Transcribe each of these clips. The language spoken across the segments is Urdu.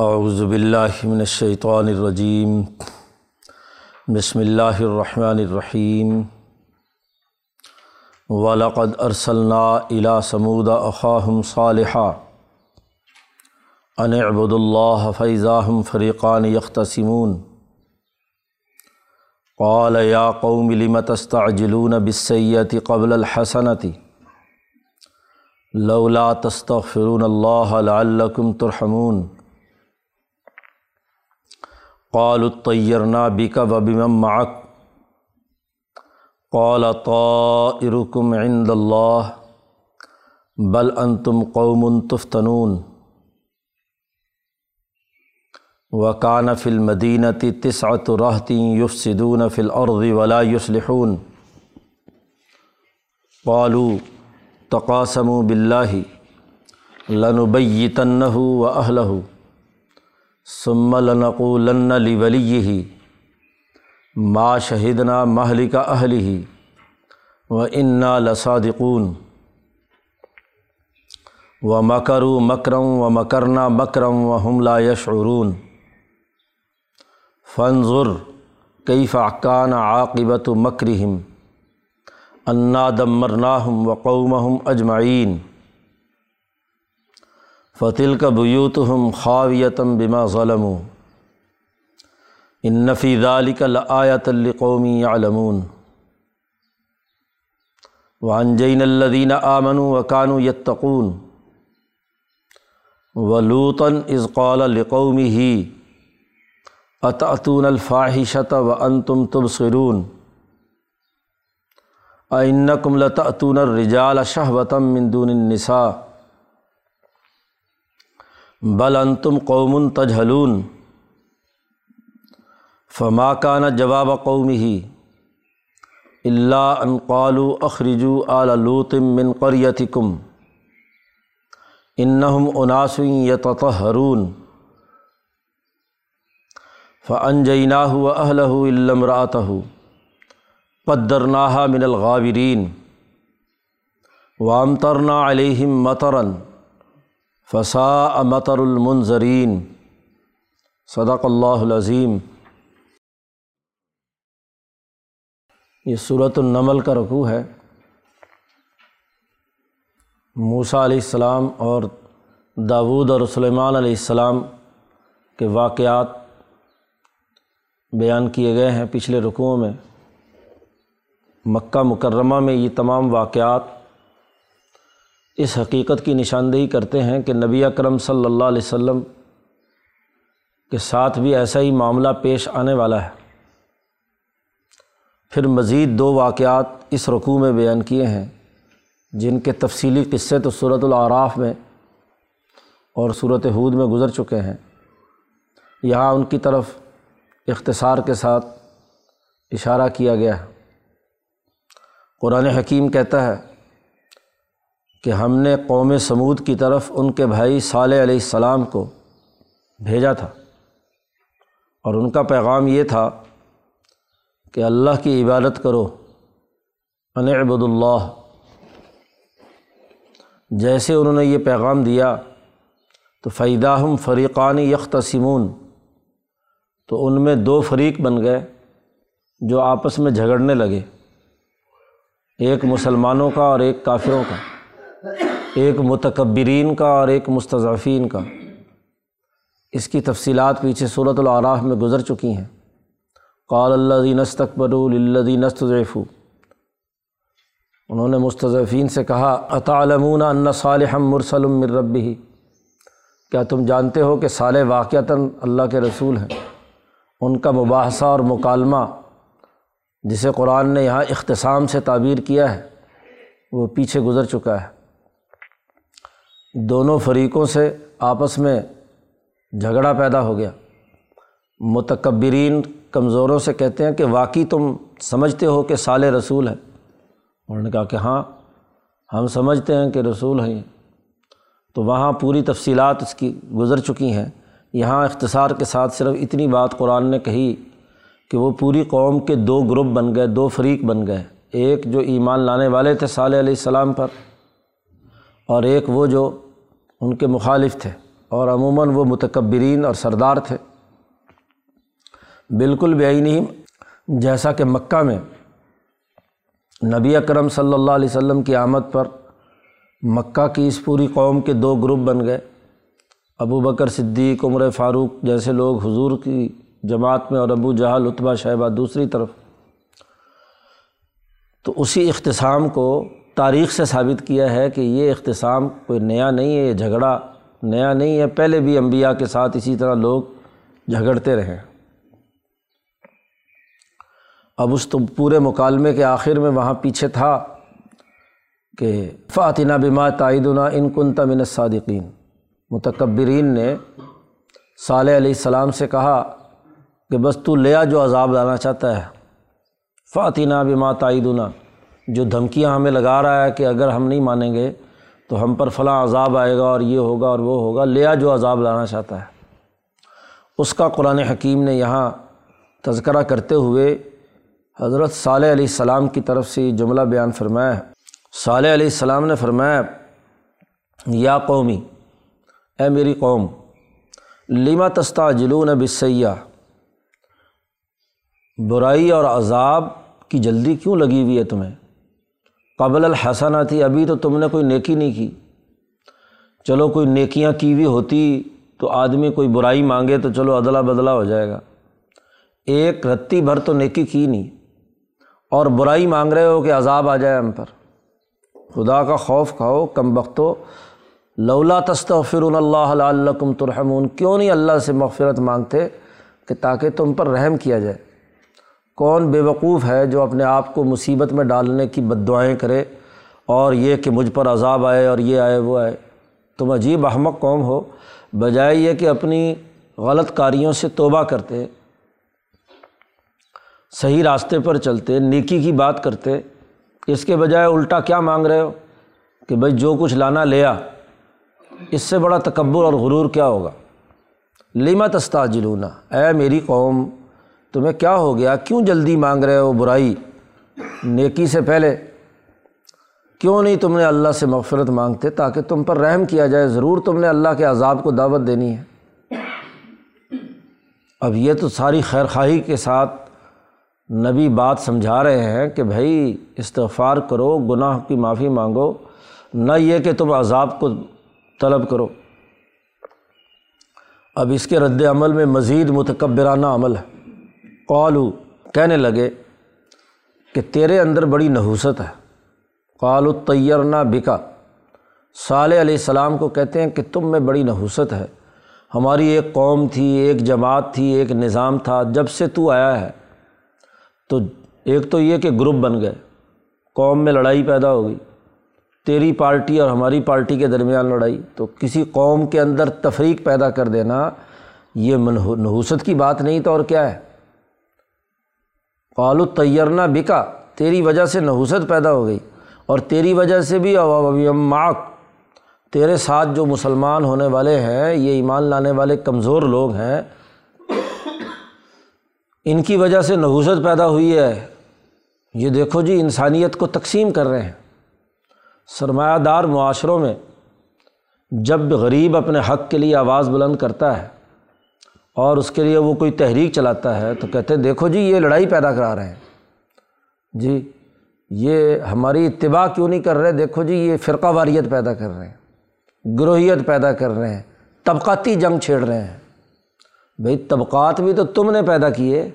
اعوذ باللہ من الشیطان الرجیم بسم اللہ الرحمن الرحیم وَلَقَدْ أَرْسَلْنَا إِلَى سَمُودَ أَخَاهُمْ صَالِحًا أَنِ اعْبُدُوا اللَّهَ فَإِذَا هُمْ فَرِيقَانِ يَخْتَصِمُونَ قَالَ يَا قَوْمِ لِمَ تَسْتَعْجِلُونَ بِالسَّيِّئَةِ قَبْلَ الْحَسَنَةِ لَوْلَا تَسْتَغْفِرُونَ اللَّهَ لَعَلَّكُمْ تُرْحَمُونَ قالوا اطيرنا بك وبمن معك. قال طائركم عند الله. بل انتم قوم تفتنون. وكان في المدينة تسعة رهط يفسدون في الأرض ولا يصلحون. قالوا تقاسموا بالله لنبيتنه وأهله. ثم لنقولن لولیہ ما شہدنا مہلک اہلہ و انا لصادقون. و مکرو مکرم و مکرنا مکرم و ہم لا یشعرون فنظر کیف کان عاقبت مکرہم انا دمرناہم و قومہم اجمعین فتل کا بیوت ہم خاویتم بما ظلم ان نفی ذالک لآیت القومی علمون وانجین الدین آمن و کانو یتقون۔ ولوطن از قال لقومی ہی اطعتون الفاحشت و انتم تبصرون؟ اینکم لتأتون الرجال شہوتم من دون النساء۔ بل انتم قوم تجہلون فما کان جواب قومی ہی اللہ ان قالو اخرجو آل لوتم من قریتکم انہم اناس یتطہرون فانجیناہ و اہلہ الا امرأتہ قدرناہا من الغابرین وامطرنا علیہم مطرً فسا مطر المنظرین صدق اللہ العظیم. یہ صورت النمل کا رقوع ہے. موسیٰ علیہ السلام اور داود اور سلیمان علیہ السلام کے واقعات بیان کیے گئے ہیں پچھلے رقوعوں میں. مکہ مکرمہ میں یہ تمام واقعات اس حقیقت کی نشاندہی کرتے ہیں کہ نبی اکرم صلی اللہ علیہ وسلم کے ساتھ بھی ایسا ہی معاملہ پیش آنے والا ہے۔ پھر مزید دو واقعات اس رقوع میں بیان کیے ہیں، جن کے تفصیلی قصے تو صورت العراف میں اور صورت حود میں گزر چکے ہیں۔ یہاں ان کی طرف اختصار کے ساتھ اشارہ کیا گیا ہے۔ قرآن حکیم کہتا ہے کہ ہم نے قوم سمود کی طرف ان کے بھائی صالح علیہ السلام کو بھیجا تھا۔ اور ان کا پیغام یہ تھا کہ اللہ کی عبادت کرو۔ ان عبد اللہ۔ جیسے انہوں نے یہ پیغام دیا، تو فیدہ ہم فریقانی یکتسمون تو ان میں دو فریق بن گئے جو آپس میں جھگڑنے لگے، ایک مسلمانوں کا اور ایک کافروں کا۔ ایک متکبرین کا اور ایک مستضعفین کا۔ اس کی تفصیلات پیچھے صورت العراف میں گزر چکی ہیں۔ قال اللہ نستقبر الدین نستضعف انہوں نے مستضعفین سے کہا اطالمون ان صالحم مرسلم من ربی کیا تم جانتے ہو کہ صالح واقعتاً اللہ کے رسول ہیں؟ ان کا مباحثہ اور مکالمہ جسے قرآن نے یہاں اختصام سے تعبیر کیا ہے، وہ پیچھے گزر چکا ہے۔ دونوں فریقوں سے آپس میں جھگڑا پیدا ہو گیا۔ متکبرین کمزوروں سے کہتے ہیں کہ واقعی تم سمجھتے ہو کہ سال رسول ہے۔ انہوں نے کہا کہ ہاں ہم سمجھتے ہیں کہ رسول ہیں۔ تو وہاں پوری تفصیلات اس کی گزر چکی ہیں۔ یہاں اختصار کے ساتھ صرف اتنی بات قرآن نے کہی کہ وہ پوری قوم کے دو گروپ بن گئے، دو فریق بن گئے۔ ایک جو ایمان لانے والے تھے صالح علیہ السلام پر اور ایک وہ جو ان کے مخالف تھے اور عموماً وہ متکبرین اور سردار تھے۔ بالکل بے نہیں جیسا کہ مکہ میں نبی اکرم صلی اللہ علیہ وسلم کی آمد پر مکہ کی اس پوری قوم کے دو گروپ بن گئے۔ ابو بکر صدیق، عمر فاروق جیسے لوگ حضور کی جماعت میں اور ابو جہل اتبا شہبہ، دوسری طرف۔ تو اسی اختصام کو تاریخ سے ثابت کیا ہے کہ یہ اختصام کوئی نیا نہیں ہے، یہ جھگڑا نیا نہیں ہے۔ پہلے بھی انبیاء کے ساتھ اسی طرح لوگ جھگڑتے رہے۔ اب اس تو پورے مکالمے کے آخر میں وہاں پیچھے تھا کہ فاطینہ بما تعیدنا ان کن تمن الصادقین۔ متکبرین نے صالح علیہ السلام سے کہا کہ بس تو لیا جو عذاب لانا چاہتا ہے۔ فاطینہ بما تعیدنا۔ جو دھمکیاں ہمیں لگا رہا ہے کہ اگر ہم نہیں مانیں گے تو ہم پر فلاں عذاب آئے گا اور یہ ہوگا اور وہ ہوگا، لیا جو عذاب لانا چاہتا ہے۔ اس کا قرآن حکیم نے یہاں تذکرہ کرتے ہوئے حضرت صالح علیہ السلام کی طرف سے جملہ بیان فرمایا ہے۔ صالح علیہ السلام نے فرمایا، یا قومی، اے میری قوم لیما تستا جلون بسیہ برائی اور عذاب کی جلدی کیوں لگی ہوئی ہے تمہیں؟ قبل الحسنہ تھی، ابھی تو تم نے کوئی نیکی نہیں کی۔ چلو کوئی نیکیاں کی ہوئی ہوتی تو آدمی کوئی برائی مانگے تو چلو ادلا بدلا ہو جائے گا۔ ایک رتی بھر تو نیکی کی نہیں۔ اور برائی مانگ رہے ہو کہ عذاب آ جائے ہم پر۔ خدا کا خوف کھاؤ، کم بختو۔ لولا تستغفر اللہ الکم ترحمون۔ کیوں نہیں اللہ سے مغفرت مانگتے کہ تاکہ تم پر رحم کیا جائے؟ کون بے وقوف ہے جو اپنے آپ کو مصیبت میں ڈالنے کی بد دعائیں کرے اور یہ کہ مجھ پر عذاب آئے اور یہ آئے وہ آئے؟ تم عجیب احمق قوم ہو، بجائے یہ کہ اپنی غلط کاریوں سے توبہ کرتے، صحیح راستے پر چلتے، نیکی کی بات کرتے، اس کے بجائے الٹا کیا مانگ رہے ہو؟ کہ بھائی جو کچھ لانا لیا اس سے بڑا تکبر اور غرور کیا ہوگا؟ لیما تستاجلونا اے میری قوم تمہیں کیا ہو گیا؟ کیوں جلدی مانگ رہے ہو برائی؟ نیکی سے پہلے کیوں نہیں تم نے اللہ سے مغفرت مانگتے تاکہ تم پر رحم کیا جائے؟ ضرور تم نے اللہ کے عذاب کو دعوت دینی ہے۔ اب یہ تو ساری خیر خواہی کے ساتھ نبی بات سمجھا رہے ہیں کہ بھائی استغفار کرو، گناہ کی معافی مانگو، نہ یہ کہ تم عذاب کو طلب کرو۔ اب اس کے رد عمل میں مزید متکبرانہ عمل ہے۔ قالو کہنے لگے کہ تیرے اندر بڑی نحوست ہے۔ قالو تیرنا بکا۔ صالح علیہ السلام کو کہتے ہیں کہ تم میں بڑی نحوست ہے۔ ہماری ایک قوم تھی، ایک جماعت تھی، ایک نظام تھا۔ جب سے تو آیا ہے، تو ایک تو یہ کہ گروپ بن گئے۔ قوم میں لڑائی پیدا ہو گئی۔ تیری پارٹی اور ہماری پارٹی کے درمیان لڑائی۔ تو کسی قوم کے اندر تفریق پیدا کر دینا، یہ نحوست کی بات نہیں تو اور کیا ہے؟ قالو تیرنا بکا، تیری وجہ سے نحوست پیدا ہو گئی اور تیری وجہ سے بھی ماک تیرے ساتھ جو مسلمان ہونے والے ہیں، یہ ایمان لانے والے کمزور لوگ ہیں، ان کی وجہ سے نحوست پیدا ہوئی ہے۔ یہ دیکھو جی انسانیت کو تقسیم کر رہے ہیں۔ سرمایہ دار معاشروں میں جب غریب اپنے حق کے لیے آواز بلند کرتا ہے اور اس کے لیے وہ کوئی تحریک چلاتا ہے تو کہتے ہیں، دیکھو جی یہ لڑائی پیدا کرا رہے ہیں۔ جی یہ ہماری اتباع کیوں نہیں کر رہے؟ دیکھو جی یہ فرقہ واریت پیدا کر رہے ہیں، گروہیت پیدا کر رہے ہیں، طبقاتی جنگ چھیڑ رہے ہیں۔ بھائی، طبقات بھی تو تم نے پیدا کیے۔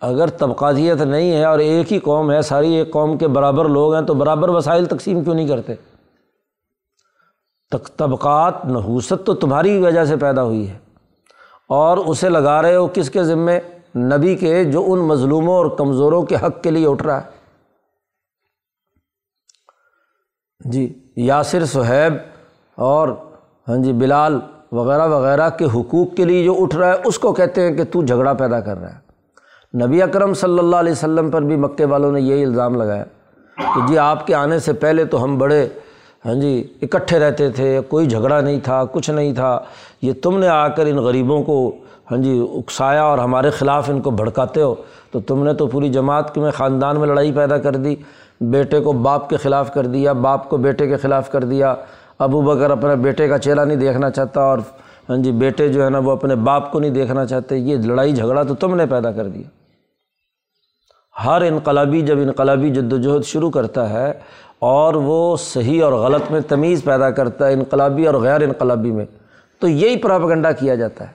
اگر طبقاتیت نہیں ہے اور ایک ہی قوم ہے، ساری ایک قوم کے برابر لوگ ہیں، تو برابر وسائل تقسیم کیوں نہیں کرتے؟ طبقات نحوست تو تمہاری وجہ سے پیدا ہوئی ہے۔ اور اسے لگا رہے ہو کس کے ذمے؟ نبی کے، جو ان مظلوموں اور کمزوروں کے حق کے لیے اٹھ رہا ہے۔ جی یاسر صہیب اور ہاں جی بلال وغیرہ وغیرہ کے حقوق کے لیے جو اٹھ رہا ہے، اس کو کہتے ہیں کہ تو جھگڑا پیدا کر رہا ہے۔ نبی اکرم صلی اللہ علیہ وسلم پر بھی مکے والوں نے یہی الزام لگایا کہ جی آپ کے آنے سے پہلے تو ہم بڑے ہاں جی اکٹھے رہتے تھے، کوئی جھگڑا نہیں تھا، کچھ نہیں تھا۔ یہ تم نے آ کر ان غریبوں کو ہاں جی اکسایا اور ہمارے خلاف ان کو بھڑکاتے ہو۔ تو تم نے تو پوری جماعت کے میں خاندان میں لڑائی پیدا کر دی، بیٹے کو باپ کے خلاف کر دیا، باپ کو بیٹے کے خلاف کر دیا۔ ابو بکر اپنے بیٹے کا چہرہ نہیں دیکھنا چاہتا اور ہاں جی بیٹے جو ہے نا، وہ اپنے باپ کو نہیں دیکھنا چاہتے۔ یہ لڑائی جھگڑا تو تم نے پیدا کر دیا۔ ہر انقلابی جب انقلابی جد وجہد شروع کرتا ہے اور وہ صحیح اور غلط میں تمیز پیدا کرتا ہے انقلابی اور غیر انقلابی میں۔ تو یہی پراپگنڈا کیا جاتا ہے۔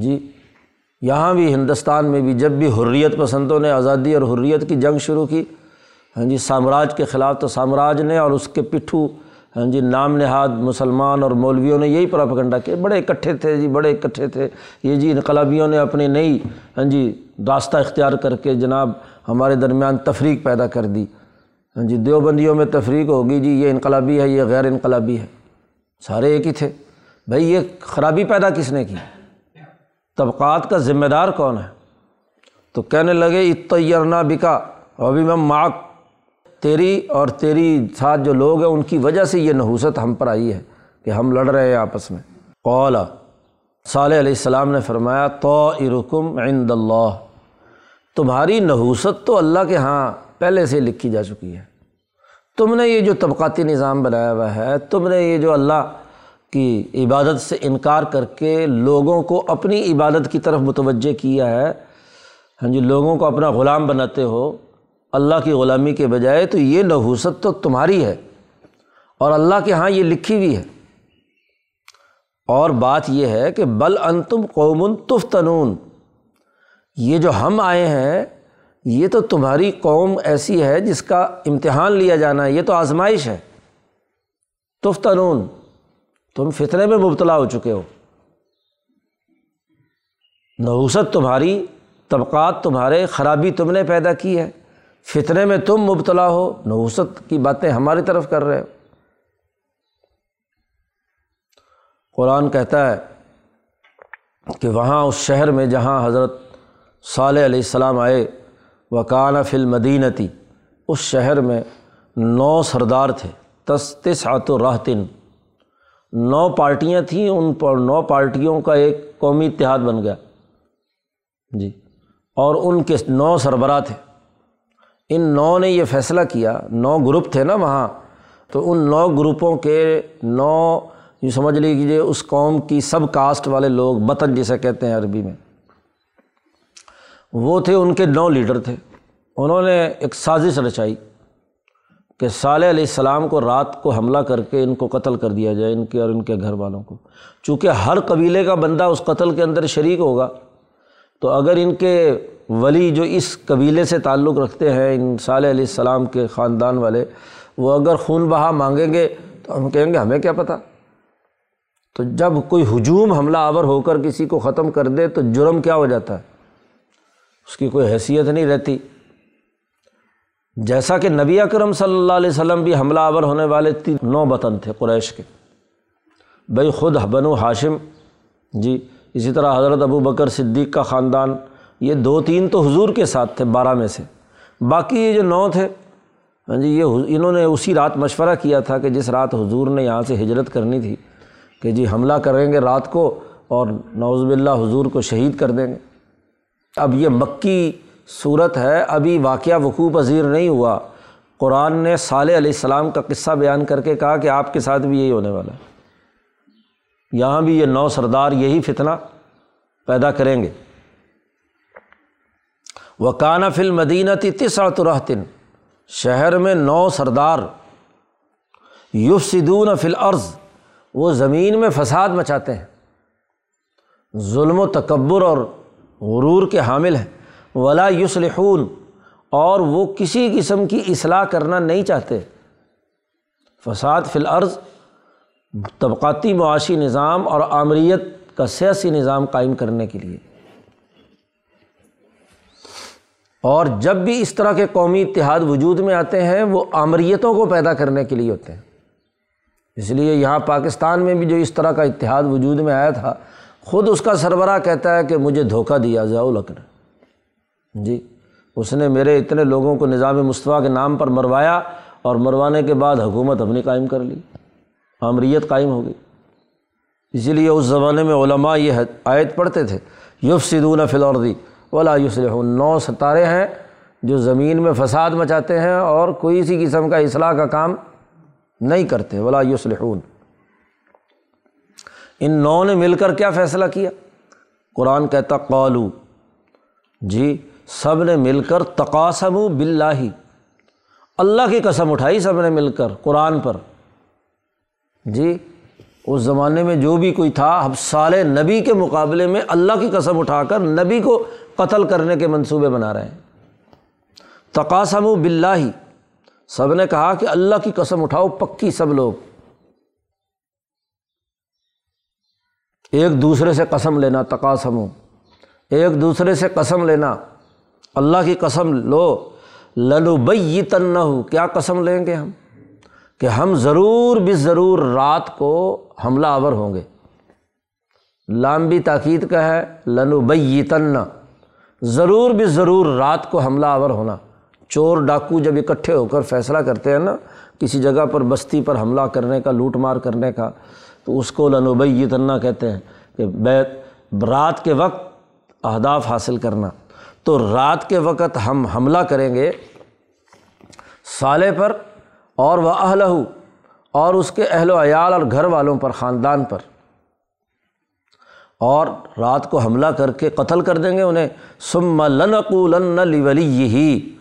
جی یہاں بھی ہندوستان میں بھی جب بھی حریت پسندوں نے آزادی اور حریت کی جنگ شروع کی ہاں جی سامراج کے خلاف تو سامراج نے اور اس کے پٹھو ہاں جی نام نہاد مسلمان اور مولویوں نے یہی پراپگنڈا کیا۔ بڑے اکٹھے تھے جی بڑے اکٹھے تھے۔ یہ جی انقلابیوں نے اپنی نئی ہاں جی راستہ اختیار کر کے جناب ہمارے درمیان تفریق پیدا کر دی۔ ہاں جی دیوبندیوں میں تفریق ہوگی۔ جی یہ انقلابی ہے، یہ غیر انقلابی ہے۔ سارے ایک ہی تھے۔ بھائی، یہ خرابی پیدا کس نے کی؟ طبقات کا ذمہ دار کون ہے؟ تو کہنے لگے اتنا بکا ابھی میں ماک تیری اور تیری ساتھ جو لوگ ہیں، ان کی وجہ سے یہ نحوست ہم پر آئی ہے کہ ہم لڑ رہے ہیں آپس میں۔ قولا صالح علیہ السلام نے فرمایا تو ارکم عند اللہ۔ تمہاری نحوست تو اللہ کے ہاں پہلے سے لکھی جا چکی ہے۔ تم نے یہ جو طبقاتی نظام بنایا ہوا ہے، تم نے یہ جو اللہ کی عبادت سے انکار کر کے لوگوں کو اپنی عبادت کی طرف متوجہ کیا ہے ہاں جی لوگوں کو اپنا غلام بناتے ہو، اللہ کی غلامی کے بجائے تو یہ نحوست تو تمہاری ہے اور اللہ کے ہاں یہ لکھی ہوئی ہے۔ اور بات یہ ہے کہ بل ان تم تفتنون، یہ جو ہم آئے ہیں یہ تو تمہاری قوم ایسی ہے جس کا امتحان لیا جانا ہے، یہ تو آزمائش ہے۔ تفتنون، تم فتنے میں مبتلا ہو چکے ہو۔ نحوست تمہاری، طبقات تمہارے، خرابی تم نے پیدا کی ہے۔ فتنے میں تم مبتلا ہو، نحوست کی باتیں ہماری طرف کر رہے ہو۔ قرآن کہتا ہے کہ وہاں اس شہر میں جہاں حضرت صالح علیہ السلام آئے وکانہ فل مدینتی اس شہر میں نو سردار تھے تس آت و راہتن نو پارٹیاں تھیں، ان پر نو پارٹیوں کا ایک قومی اتحاد بن گیا۔ جی اور ان کے نو سربراہ تھے۔ ان نو نے یہ فیصلہ کیا، نو گروپ تھے نا وہاں، تو ان نو گروپوں کے نو یہ سمجھ لیجیے، اس قوم کی سب کاسٹ والے لوگ، بطن جسے کہتے ہیں عربی میں۔ وہ تھے ان کے نو لیڈر تھے۔ انہوں نے ایک سازش رچائی کہ صالح علیہ السلام کو رات کو حملہ کر کے ان کو قتل کر دیا جائے، ان کے اور ان کے گھر والوں کو۔ چونکہ ہر قبیلے کا بندہ اس قتل کے اندر شریک ہوگا، تو اگر ان کے ولی جو اس قبیلے سے تعلق رکھتے ہیں، ان صالح علیہ السلام کے خاندان والے، وہ اگر خون بہا مانگیں گے، تو ہم کہیں گے، ہمیں کیا پتہ تو جب کوئی ہجوم حملہ آور ہو کر کسی کو ختم کر دے، تو جرم کیا ہو جاتا ہے؟ اس کی کوئی حیثیت نہیں رہتی۔ جیسا کہ نبی اکرم صلی اللہ علیہ وسلم بھی حملہ آور ہونے والے تین نو بطن تھے قریش کے۔ بھائی خود بنو ہاشم جی اسی طرح حضرت ابو بکر صدیق کا خاندان، یہ دو تین تو حضور کے ساتھ تھے، بارہ میں سے۔ باقی یہ جو نو تھے ہاں جی یہ انہوں نے اسی رات مشورہ کیا تھا کہ جس رات حضور نے یہاں سے ہجرت کرنی تھی کہ جی حملہ کریں گے رات کو اور نوز باللہ حضور کو شہید کر دیں گے۔ اب یہ مکی صورت ہے، ابھی واقعہ وقوع پذیر نہیں ہوا۔ قرآن نے صالح علیہ السلام کا قصہ بیان کر کے کہا کہ آپ کے ساتھ بھی یہی ہونے والا ہے۔ یہاں بھی یہ نو سردار یہی فتنہ پیدا کریں گے۔ وہ کانہ فل مدینہ تسعت رحتن شہر میں نو سردار یوف سدون فل عرض وہ زمین میں فساد مچاتے ہیں۔ ظلم و تکبر اور غرور کے حامل ہیں۔ ولا یوسلحون اور وہ کسی قسم کی اصلاح کرنا نہیں چاہتے۔ فساد فی الارض، طبقاتی معاشی نظام اور آمریت کا سیاسی نظام قائم کرنے کے لیے۔ اور جب بھی اس طرح کے قومی اتحاد وجود میں آتے ہیں، وہ آمریتوں کو پیدا کرنے کے لیے ہوتے ہیں۔ اس لیے یہاں پاکستان میں بھی جو اس طرح کا اتحاد وجود میں آیا تھا خود اس کا سربراہ کہتا ہے کہ مجھے دھوکہ دیا ضیاء الق نے جی اس نے میرے اتنے لوگوں کو نظام مصطفیٰ کے نام پر مروایا اور مروانے کے بعد حکومت اپنی قائم کر لی۔ آمریت قائم ہو گئی۔ اسی لیے اس زمانے میں علماء یہ آیت پڑھتے تھے یوف سدون فلوردی ولا یوسل نو ستارے ہیں جو زمین میں فساد مچاتے ہیں اور کوئی سی قسم کا اصلاح کا کام نہیں کرتے۔ ولا یوسلحون ان نو نے مل کر کیا فیصلہ کیا؟ قرآن کہتا، قالو جی سب نے مل کر تقاسم بلّہ اللہ کی قسم اٹھائی سب نے مل کر قرآن پر۔ جی اس زمانے میں جو بھی کوئی تھا اب سال نبی کے مقابلے میں اللہ کی قسم اٹھا کر نبی کو قتل کرنے کے منصوبے بنا رہے ہیں۔ تقاسم و بلّہ سب نے کہا کہ اللہ کی قسم اٹھاؤ، پکی سب لوگ۔ ایک دوسرے سے قسم لینا تقاسم ہو ایک دوسرے سے قسم لینا۔ اللہ کی قسم لو۔ للوبئی تن ہو کیا قسم لیں گے ہم؟ کہ ہم ضرور بھی ضرور رات کو حملہ آور ہوں گے۔ لامبی تاکید کا ہے لنوبئی تن ضرور بھی ضرور رات کو حملہ آور ہونا۔ چور ڈاکو جب اکٹھے ہو کر فیصلہ کرتے ہیں نا، کسی جگہ پر بستی پر حملہ کرنے کا، لوٹ مار کرنے کا تو اس کو لنوبئی تنا کہتے ہیں کہ بیت رات کے وقت اہداف حاصل کرنا۔ تو رات کے وقت ہم حملہ کریں گے سالے پر اور وہ اہل اور اس کے اہل و عیال اور گھر والوں پر، خاندان پر۔ اور رات کو حملہ کر کے قتل کر دیں گے انہیں۔ سم لنقو لن ولی ہی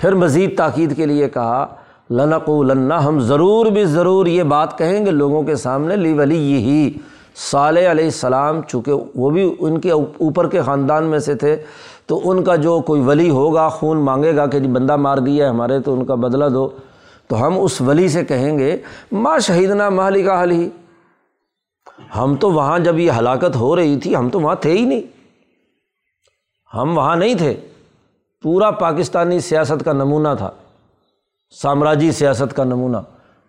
پھر مزید تاکید کے لیے کہا لنق لنا ہم ضرور بھی ضرور یہ بات کہیں گے لوگوں کے سامنے لی ولی یہی صالح علیہ السلام، چونکہ وہ بھی ان کے اوپر کے خاندان میں سے تھے، تو ان کا جو کوئی ولی ہوگا، خون مانگے گا کہ جی بندہ مار دیا ہے، ہمارے تو ان کا بدلہ دو، تو ہم اس ولی سے کہیں گے ماں شہیدنا مالی کا حل ہی ہم تو وہاں جب یہ ہلاکت ہو رہی تھی، ہم تو وہاں تھے ہی نہیں۔ ہم وہاں نہیں تھے۔ پورا پاکستانی سیاست کا نمونہ تھا۔ سامراجی سیاست کا نمونہ۔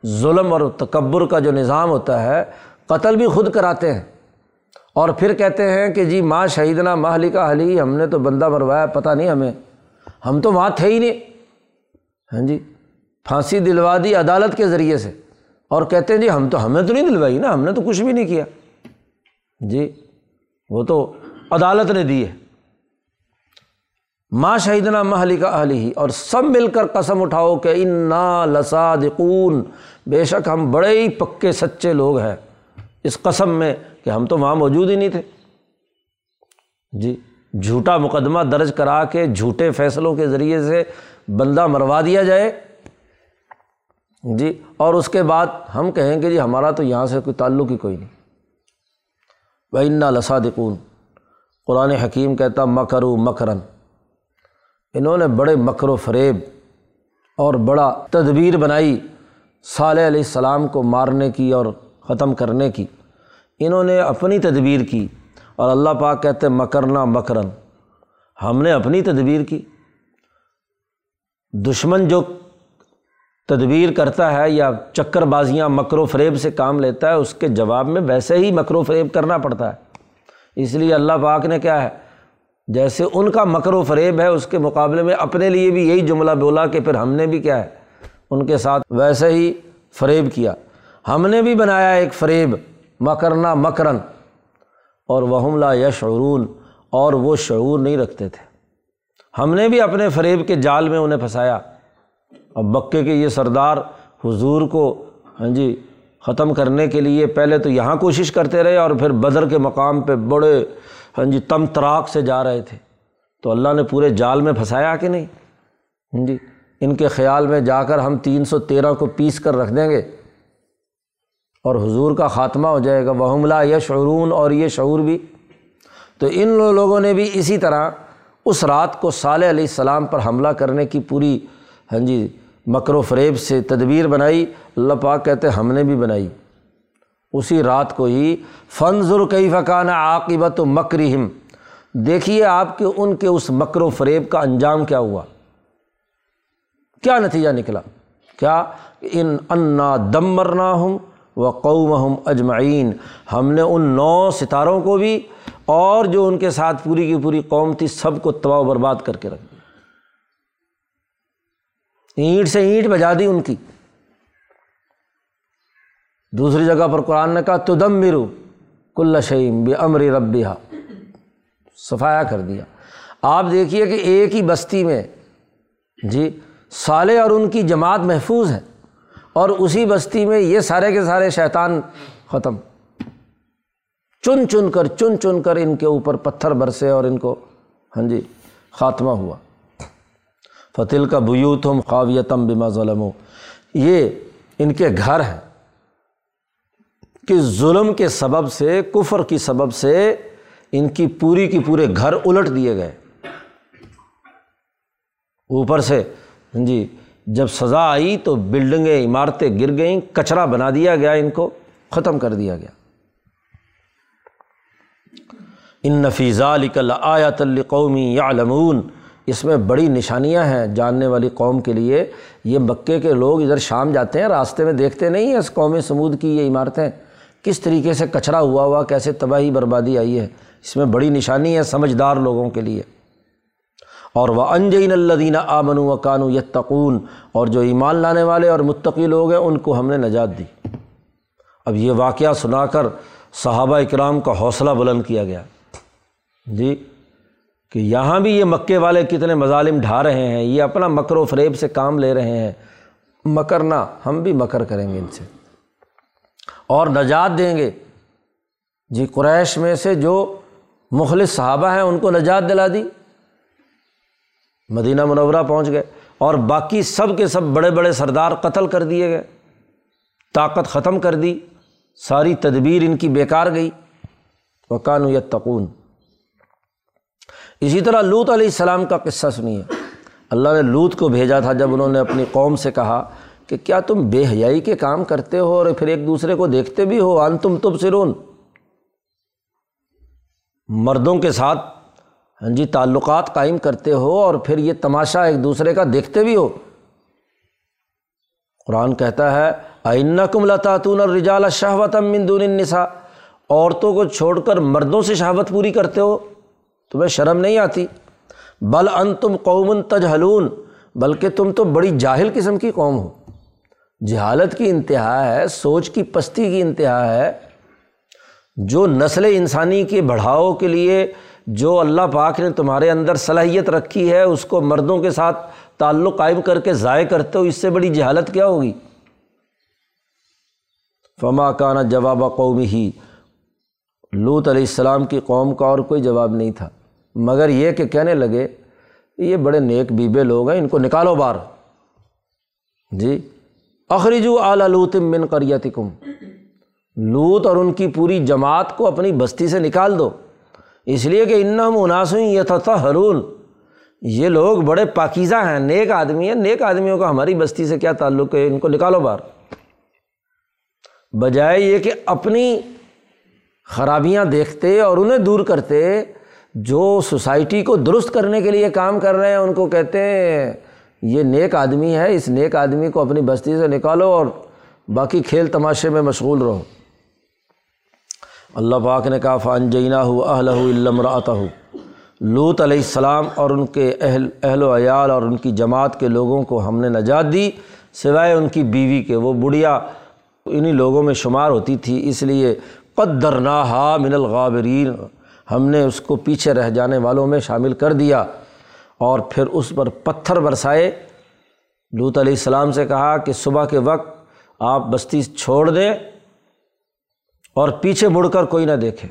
ظلم اور تکبر کا جو نظام ہوتا ہے، قتل بھی خود کراتے ہیں۔ اور پھر کہتے ہیں کہ جی ماں شہیدنا ماہ لکھا حلی ہم نے تو بندہ مروایا، پتہ نہیں ہمیں۔ ہم تو وہاں تھے ہی نہیں۔ ہاں جی پھانسی دلوا دی عدالت کے ذریعے سے۔ اور کہتے ہیں جی ہم تو، ہمیں تو نہیں دلوائی نا، ہم نے تو کچھ بھی نہیں کیا۔ جی وہ تو عدالت نے دی ہے۔ ماں شہیدنا محلی کا اہلی ہی اور سب مل کر قسم اٹھاؤ کہ ان نا لسادقون بے شک ہم بڑے ہی پکے سچے لوگ ہیں۔ اس قسم میں کہ ہم تو وہاں موجود ہی نہیں تھے۔ جی جھوٹا مقدمہ درج کرا کے جھوٹے فیصلوں کے ذریعے سے بندہ مروا دیا جائے۔ جی اور اس کے بعد ہم کہیں کہ جی ہمارا تو یہاں سے کوئی تعلق ہی کوئی نہیں۔ بہ انا لسادقون قرآن حکیم کہتا مکرو مکرن۔ انہوں نے بڑے مکر و فریب اور بڑا تدبیر بنائی صالح علیہ السلام کو مارنے کی اور ختم کرنے کی۔ انہوں نے اپنی تدبیر کی اور اللہ پاک کہتے مکرنا مکرن۔ ہم نے اپنی تدبیر کی۔ دشمن جو تدبیر کرتا ہے یا چکر بازیاں مکر و فریب سے کام لیتا ہے، اس کے جواب میں ویسے ہی مکر و فریب کرنا پڑتا ہے۔ اس لیے اللہ پاک نے کیا ہے جیسے ان کا مکر و فریب ہے، اس کے مقابلے میں اپنے لیے بھی یہی جملہ بولا کہ پھر ہم نے بھی کیا ہے۔ ان کے ساتھ ویسے ہی فریب کیا۔ ہم نے بھی بنایا ایک فریب، مکرنا مکرن۔ اور وہ حملہ یا شعرون اور وہ شعور نہیں رکھتے تھے۔ ہم نے بھی اپنے فریب کے جال میں انہیں پھنسایا۔ اب بکے کے یہ سردار حضور کو ہاں جی ختم کرنے کے لیے پہلے تو یہاں کوشش کرتے رہے اور پھر بدر کے مقام پہ بڑے ہاں جی تم تراک سے جا رہے تھے۔ تو اللہ نے پورے جال میں پھنسایا کہ نہیں؟ ہاں جی ان کے خیال میں جا کر ہم تین سو تیرہ کو پیس کر رکھ دیں گے۔ اور حضور کا خاتمہ ہو جائے گا۔ وہ حملہ یا شعرون اور یہ شعور بھی۔ تو ان لوگوں نے بھی اسی طرح اس رات کو صالح علیہ السلام پر حملہ کرنے کی پوری ہاں جی مکر و فریب سے تدبیر بنائی۔ اللہ پاک کہتے ہم نے بھی بنائی۔ اسی رات کو ہی فنظر کئی فقان عاقبت و مکرہم دیکھیے آپ کے ان کے اس مکر و فریب کا انجام کیا ہوا۔ کیا نتیجہ نکلا؟ کیا؟ ان انا دم مرنا ہوں و قوم ہم اجمعین۔ ہم نے ان نو ستاروں کو بھی اور جو ان کے ساتھ پوری کی پوری قوم تھی، سب کو تباہ و برباد کر کے رکھ دیا۔ اینٹ سے اینٹ بجا دی ان کی۔ دوسری جگہ پر قرآن نے کہا تدم مرو کل شعیم بے امر ربیہ صفایا کر دیا۔ آپ دیکھیے کہ ایک ہی بستی میں جی سالے اور ان کی جماعت محفوظ ہے اور اسی بستی میں یہ سارے کے سارے شیطان ختم۔ چن چن کر، چن چن کر ان کے اوپر پتھر برسے اور ان کو ہاں جی خاتمہ ہوا۔ فتل کا بیوتم خاویتم بما ظلم یہ ان کے گھر ہیں۔ کہ ظلم کے سبب سے، کفر کی سبب سے ان کی پوری کی پورے گھر الٹ دیے گئے۔ اوپر سے ہاں جی جب سزا آئی تو بلڈنگیں، عمارتیں گر گئیں، کچرا بنا دیا گیا ان کو، ختم کر دیا گیا۔ ان نفیزہ لکل آیات القومی یا اس میں بڑی نشانیاں ہیں جاننے والی قوم کے لیے۔ یہ مکے کے لوگ ادھر شام جاتے ہیں، راستے میں دیکھتے نہیں ہیں اس قوم سمود کی یہ عمارتیں۔ کس طریقے سے کچرا ہوا ہوا، کیسے تباہی بربادی آئی ہے، اس میں بڑی نشانی ہے سمجھدار لوگوں کے لیے۔ اور وہ انجین اللہ آمن و کانو یتقون اور جو ایمان لانے والے اور متقی لوگ ہیں، ان کو ہم نے نجات دی۔ اب یہ واقعہ سنا کر صحابہ اکرام کا حوصلہ بلند کیا گیا۔ جی کہ یہاں بھی یہ مکے والے کتنے مظالم ڈھا رہے ہیں، یہ اپنا مکر و فریب سے کام لے رہے ہیں۔ مکر نہ، ہم بھی مکر کریں گے ان سے۔ اور نجات دیں گے۔ جی قریش میں سے جو مخلص صحابہ ہیں، ان کو نجات دلا دی۔ مدینہ منورہ پہنچ گئے اور باقی سب کے سب بڑے بڑے سردار قتل کر دیے گئے۔ طاقت ختم کر دی۔ ساری تدبیر ان کی بیکار گئی۔ وکان یتقون۔ اسی طرح لوت علیہ السلام کا قصہ سنیے۔ اللہ نے لوت کو بھیجا تھا جب انہوں نے اپنی قوم سے کہا کہ کیا تم بے حیائی کے کام کرتے ہو اور پھر ایک دوسرے کو دیکھتے بھی ہو؟ ان تم تب سرون مردوں کے ساتھ ہاں جی تعلقات قائم کرتے ہو اور پھر یہ تماشا ایک دوسرے کا دیکھتے بھی ہو۔ قرآن کہتا ہے آئنہ کم لاتون اور رجال شہوت دون النساء۔ عورتوں کو چھوڑ کر مردوں سے شہوت پوری کرتے ہو۔ تمہیں شرم نہیں آتی؟ بل ان تم قوم تجہلون۔ بلکہ تم تو بڑی جاہل قسم کی قوم ہو۔ جہالت کی انتہا ہے، سوچ کی پستی کی انتہا ہے۔ جو نسل انسانی کے بڑھاؤ کے لیے جو اللہ پاک نے تمہارے اندر صلاحیت رکھی ہے، اس کو مردوں کے ساتھ تعلق قائم کر کے ضائع کرتے ہو، اس سے بڑی جہالت کیا ہوگی؟ فما کانا جواب قومی ہی لوت علیہ السلام کی قوم کا اور کوئی جواب نہیں تھا۔ مگر یہ کہ کہنے لگے، یہ بڑے نیک بیبے لوگ ہیں، ان کو نکالو بار جی اخرجو اعلیٰ لوت من قریت کم لوت اور ان کی پوری جماعت کو اپنی بستی سے نکال دو۔ اس لیے کہ ان مناسب یہ تھا یہ لوگ بڑے پاکیزہ ہیں، نیک آدمی ہیں۔ نیک آدمیوں کا ہماری بستی سے کیا تعلق ہے؟ ان کو نکالو بار بجائے یہ کہ اپنی خرابیاں دیکھتے اور انہیں دور کرتے، جو سوسائٹی کو درست کرنے کے لیے کام کر رہے ہیں، ان کو کہتے ہیں یہ نیک آدمی ہے، اس نیک آدمی کو اپنی بستی سے نکالو اور باقی کھیل تماشے میں مشغول رہو۔ اللہ پاک نے کہا فان جینا ہو اہل علم ہو لوت علیہ السلام اور ان کے اہل اہل و عیال اور ان کی جماعت کے لوگوں کو ہم نے نجات دی، سوائے ان کی بیوی کے۔ وہ بڑھیا انہیں لوگوں میں شمار ہوتی تھی، اس لیے قدر نہا من الغابرین ہم نے اس کو پیچھے رہ جانے والوں میں شامل کر دیا۔ اور پھر اس پر پتھر برسائے۔ لوت علیہ السلام سے کہا کہ صبح کے وقت آپ بستی چھوڑ دیں اور پیچھے مڑ کر کوئی نہ دیکھے۔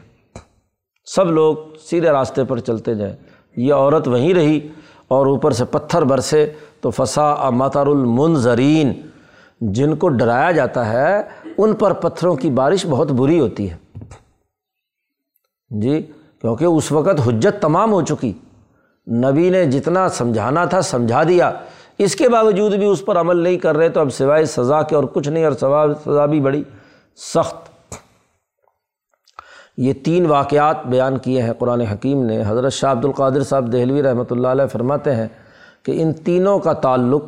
سب لوگ سیدھے راستے پر چلتے جائیں۔ یہ عورت وہیں رہی اور اوپر سے پتھر برسے تو فسا ماتار المنظرین جن کو ڈرایا جاتا ہے، ان پر پتھروں کی بارش بہت بری ہوتی ہے۔ جی کیونکہ اس وقت حجت تمام ہو چکی۔ نبی نے جتنا سمجھانا تھا سمجھا دیا۔ اس کے باوجود بھی اس پر عمل نہیں کر رہے تو اب سوائے سزا کے اور کچھ نہیں، اور سزا بھی بڑی سخت۔ یہ تین واقعات بیان کیے ہیں قرآن حکیم نے۔ حضرت شاہ عبد القادر صاحب دہلوی رحمۃ اللہ علیہ فرماتے ہیں کہ ان تینوں کا تعلق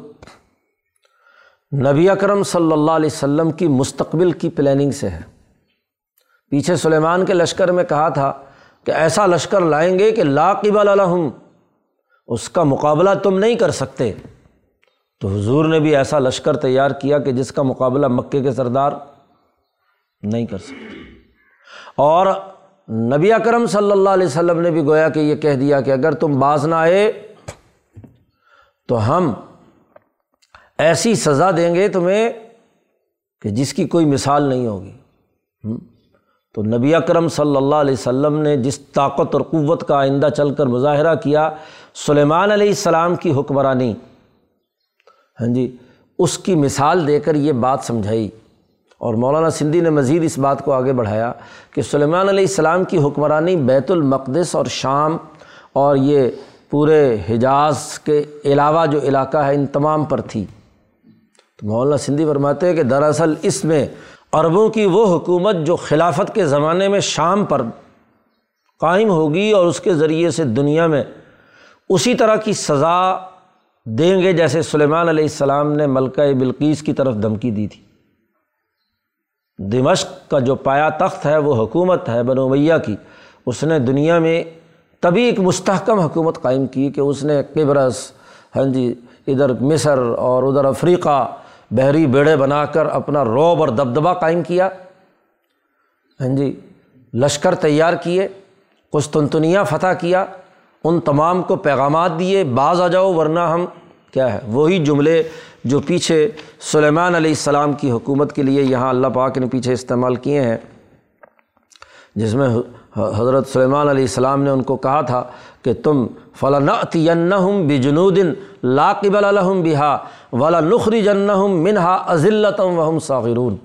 نبی اکرم صلی اللہ علیہ وسلم کی مستقبل کی پلاننگ سے ہے۔ پیچھے سلیمان کے لشکر میں کہا تھا کہ ایسا لشکر لائیں گے کہ لاقبل الحم اس کا مقابلہ تم نہیں کر سکتے۔ تو حضور نے بھی ایسا لشکر تیار کیا کہ جس کا مقابلہ مکے کے سردار نہیں کر سکتے۔ اور نبی اکرم صلی اللہ علیہ وسلم نے بھی گویا کہ یہ کہہ دیا کہ اگر تم باز نہ آئے تو ہم ایسی سزا دیں گے تمہیں کہ جس کی کوئی مثال نہیں ہوگی۔ تو نبی اکرم صلی اللہ علیہ وسلم نے جس طاقت اور قوت کا آئندہ چل کر مظاہرہ کیا سلیمان علیہ السلام کی حکمرانی۔ ہاں جی اس کی مثال دے کر یہ بات سمجھائی۔ اور مولانا سندھی نے مزید اس بات کو آگے بڑھایا کہ سلیمان علیہ السلام کی حکمرانی بیت المقدس اور شام اور یہ پورے حجاز کے علاوہ جو علاقہ ہے ان تمام پر تھی۔ تو مولانا سندھی فرماتے ہیں کہ دراصل اس میں عربوں کی وہ حکومت جو خلافت کے زمانے میں شام پر قائم ہوگی اور اس کے ذریعے سے دنیا میں اسی طرح کی سزا دیں گے جیسے سلیمان علیہ السلام نے ملکہ بلقیس کی طرف دھمکی دی تھی۔ دمشق کا جو پایا تخت ہے، وہ حکومت ہے بنومیہ کی۔ اس نے دنیا میں تبھی ایک مستحکم حکومت قائم کی کہ اس نے قبرص ہاں جی ادھر مصر اور ادھر افریقہ بحری بیڑے بنا کر اپنا روب اور دبدبہ قائم کیا۔ ہاں جی لشکر تیار کیے، قسطنطنیہ فتح کیا۔ ان تمام کو پیغامات دیے بعض آ جاؤ ورنہ ہم کیا ہے، وہی جملے جو پیچھے سلیمان علیہ السلام کی حکومت کے لیے یہاں اللہ پاک نے پیچھے استعمال کیے ہیں، جس میں حضرت سلیمان علیہ السلام نے ان کو کہا تھا کہ تم فلاں ہم بجنودن لاقب الحم بہا ولا نخری جن منہا عزلتم وہم ساغرون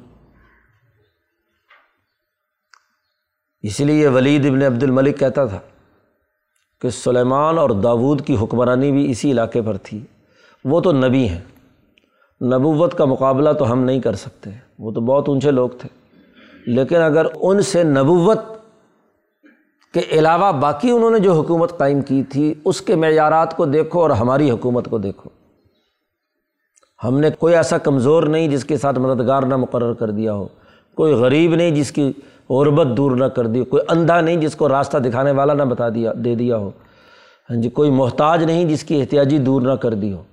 اسی لیے ولید ابن عبد الملک کہتا تھا کہ سلیمان اور داود کی حکمرانی بھی اسی علاقے پر تھی۔ وہ تو نبی ہیں۔ نبوت کا مقابلہ تو ہم نہیں کر سکتے۔ وہ تو بہت اونچے لوگ تھے۔ لیکن اگر ان سے نبوت کے علاوہ باقی انہوں نے جو حکومت قائم کی تھی، اس کے معیارات کو دیکھو اور ہماری حکومت کو دیکھو۔ ہم نے کوئی ایسا کمزور نہیں جس کے ساتھ مددگار نہ مقرر کر دیا ہو۔ کوئی غریب نہیں جس کی غربت دور نہ کر دی، کوئی اندھا نہیں جس کو راستہ دکھانے والا نہ بتا دیا، دے دیا ہو۔ ہاں جی کوئی محتاج نہیں جس کی احتیاطی دور نہ کر دی ہو۔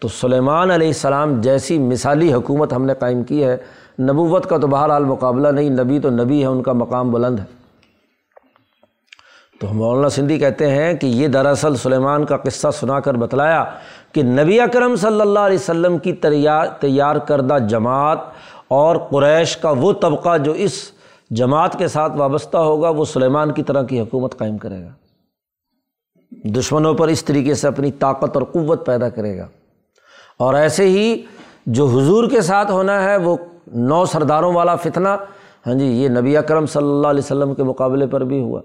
تو سلیمان علیہ السلام جیسی مثالی حکومت ہم نے قائم کی ہے، نبوت کا تو بہرحال مقابلہ نہیں، نبی تو نبی ہے، ان کا مقام بلند ہے۔ تو مولانا سندھی کہتے ہیں کہ یہ دراصل سلیمان کا قصہ سنا کر بتلایا کہ نبی اکرم صلی اللہ علیہ وسلم کی تیار تیار کردہ جماعت اور قریش کا وہ طبقہ جو اس جماعت کے ساتھ وابستہ ہوگا، وہ سلیمان کی طرح کی حکومت قائم کرے گا۔ دشمنوں پر اس طریقے سے اپنی طاقت اور قوت پیدا کرے گا۔ اور ایسے ہی جو حضور کے ساتھ ہونا ہے، وہ نو سرداروں والا فتنہ ہاں جی یہ نبی اکرم صلی اللہ علیہ وسلم کے مقابلے پر بھی ہوا۔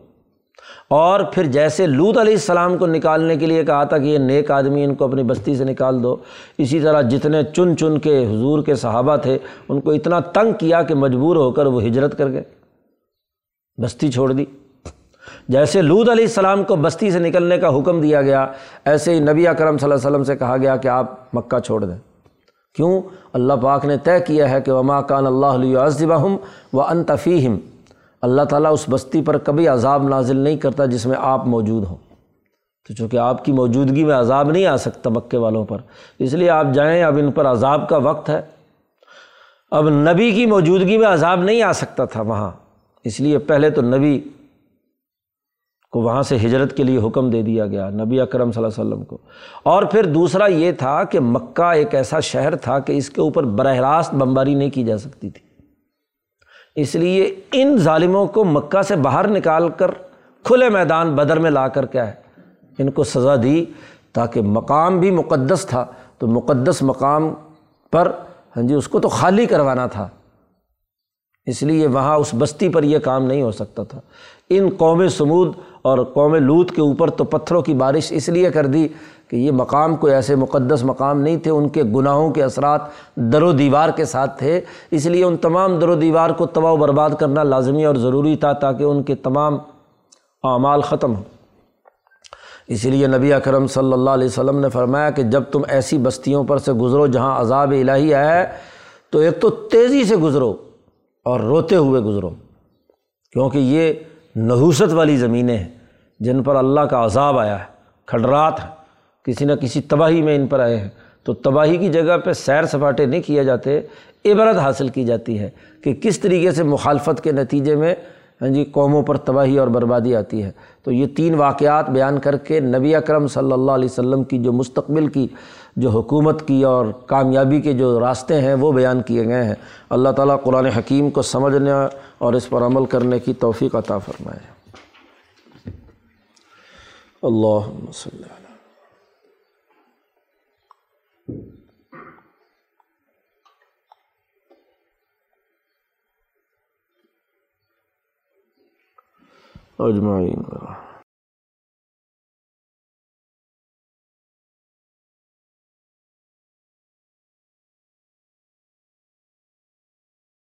اور پھر جیسے لوت علیہ السلام کو نکالنے کے لیے کہا تھا کہ یہ نیک آدمی، ان کو اپنی بستی سے نکال دو۔ اسی طرح جتنے چن چن کے حضور کے صحابہ تھے، ان کو اتنا تنگ کیا کہ مجبور ہو کر وہ ہجرت کر گئے۔ بستی چھوڑ دی۔ جیسے لود علیہ السلام کو بستی سے نکلنے کا حکم دیا گیا، ایسے ہی نبی اکرم صلی اللہ علیہ وسلم سے کہا گیا کہ آپ مکہ چھوڑ دیں۔ کیوں؟ اللہ پاک نے طے کیا ہے کہ وما کان اللہ علیہ عظبہم و انتفیم اللہ تعالیٰ اس بستی پر کبھی عذاب نازل نہیں کرتا جس میں آپ موجود ہوں۔ تو چونکہ آپ کی موجودگی میں عذاب نہیں آ سکتا مکے والوں پر، اس لیے آپ جائیں، اب ان پر عذاب کا وقت ہے۔ اب نبی کی موجودگی میں عذاب نہیں آ سکتا تھا وہاں۔ اس لیے پہلے تو نبی کو وہاں سے ہجرت کے لیے حکم دے دیا گیا، نبی اکرم صلی اللہ علیہ وسلم کو۔ اور پھر دوسرا یہ تھا کہ مکہ ایک ایسا شہر تھا کہ اس کے اوپر براہ راست بمباری نہیں کی جا سکتی تھی۔ اس لیے ان ظالموں کو مکہ سے باہر نکال کر کھلے میدان بدر میں لا کر کیا ہے ان کو سزا دی تاکہ مقام بھی مقدس تھا۔ تو مقدس مقام پر ہاں جی اس کو تو خالی کروانا تھا۔ اس لیے وہاں اس بستی پر یہ کام نہیں ہو سکتا تھا۔ ان قوم سمود اور قوم لوت کے اوپر تو پتھروں کی بارش اس لیے کر دی کہ یہ مقام کوئی ایسے مقدس مقام نہیں تھے، ان کے گناہوں کے اثرات در و دیوار کے ساتھ تھے۔ اس لیے ان تمام در و دیوار کو تباہ و برباد کرنا لازمی اور ضروری تھا تاکہ ان کے تمام اعمال ختم ہوں۔ اسی لیے نبی اکرم صلی اللہ علیہ وسلم نے فرمایا کہ جب تم ایسی بستیوں پر سے گزرو جہاں عذاب الہی ہے، تو ایک تو تیزی سے گزرو۔ اور روتے ہوئے گزرو۔ کیونکہ یہ نحوست والی زمینیں ہیں، جن پر اللہ کا عذاب آیا ہے۔ کھڈرات ہیں کسی نہ کسی تباہی میں ان پر آئے ہیں۔ تو تباہی کی جگہ پہ سیر سپاٹے نہیں کیے جاتے، عبرت حاصل کی جاتی ہے کہ کس طریقے سے مخالفت کے نتیجے میں ہاں جی قوموں پر تباہی اور بربادی آتی ہے۔ تو یہ تین واقعات بیان کر کے نبی اکرم صلی اللہ علیہ وسلم کی جو مستقبل کی جو حکومت کی اور کامیابی کے جو راستے ہیں وہ بیان کیے گئے ہیں۔ اللہ تعالیٰ قرآن حکیم کو سمجھنے اور اس پر عمل کرنے کی توفیق عطا فرمائے۔ اللہ وسلم۔ اجمعین۔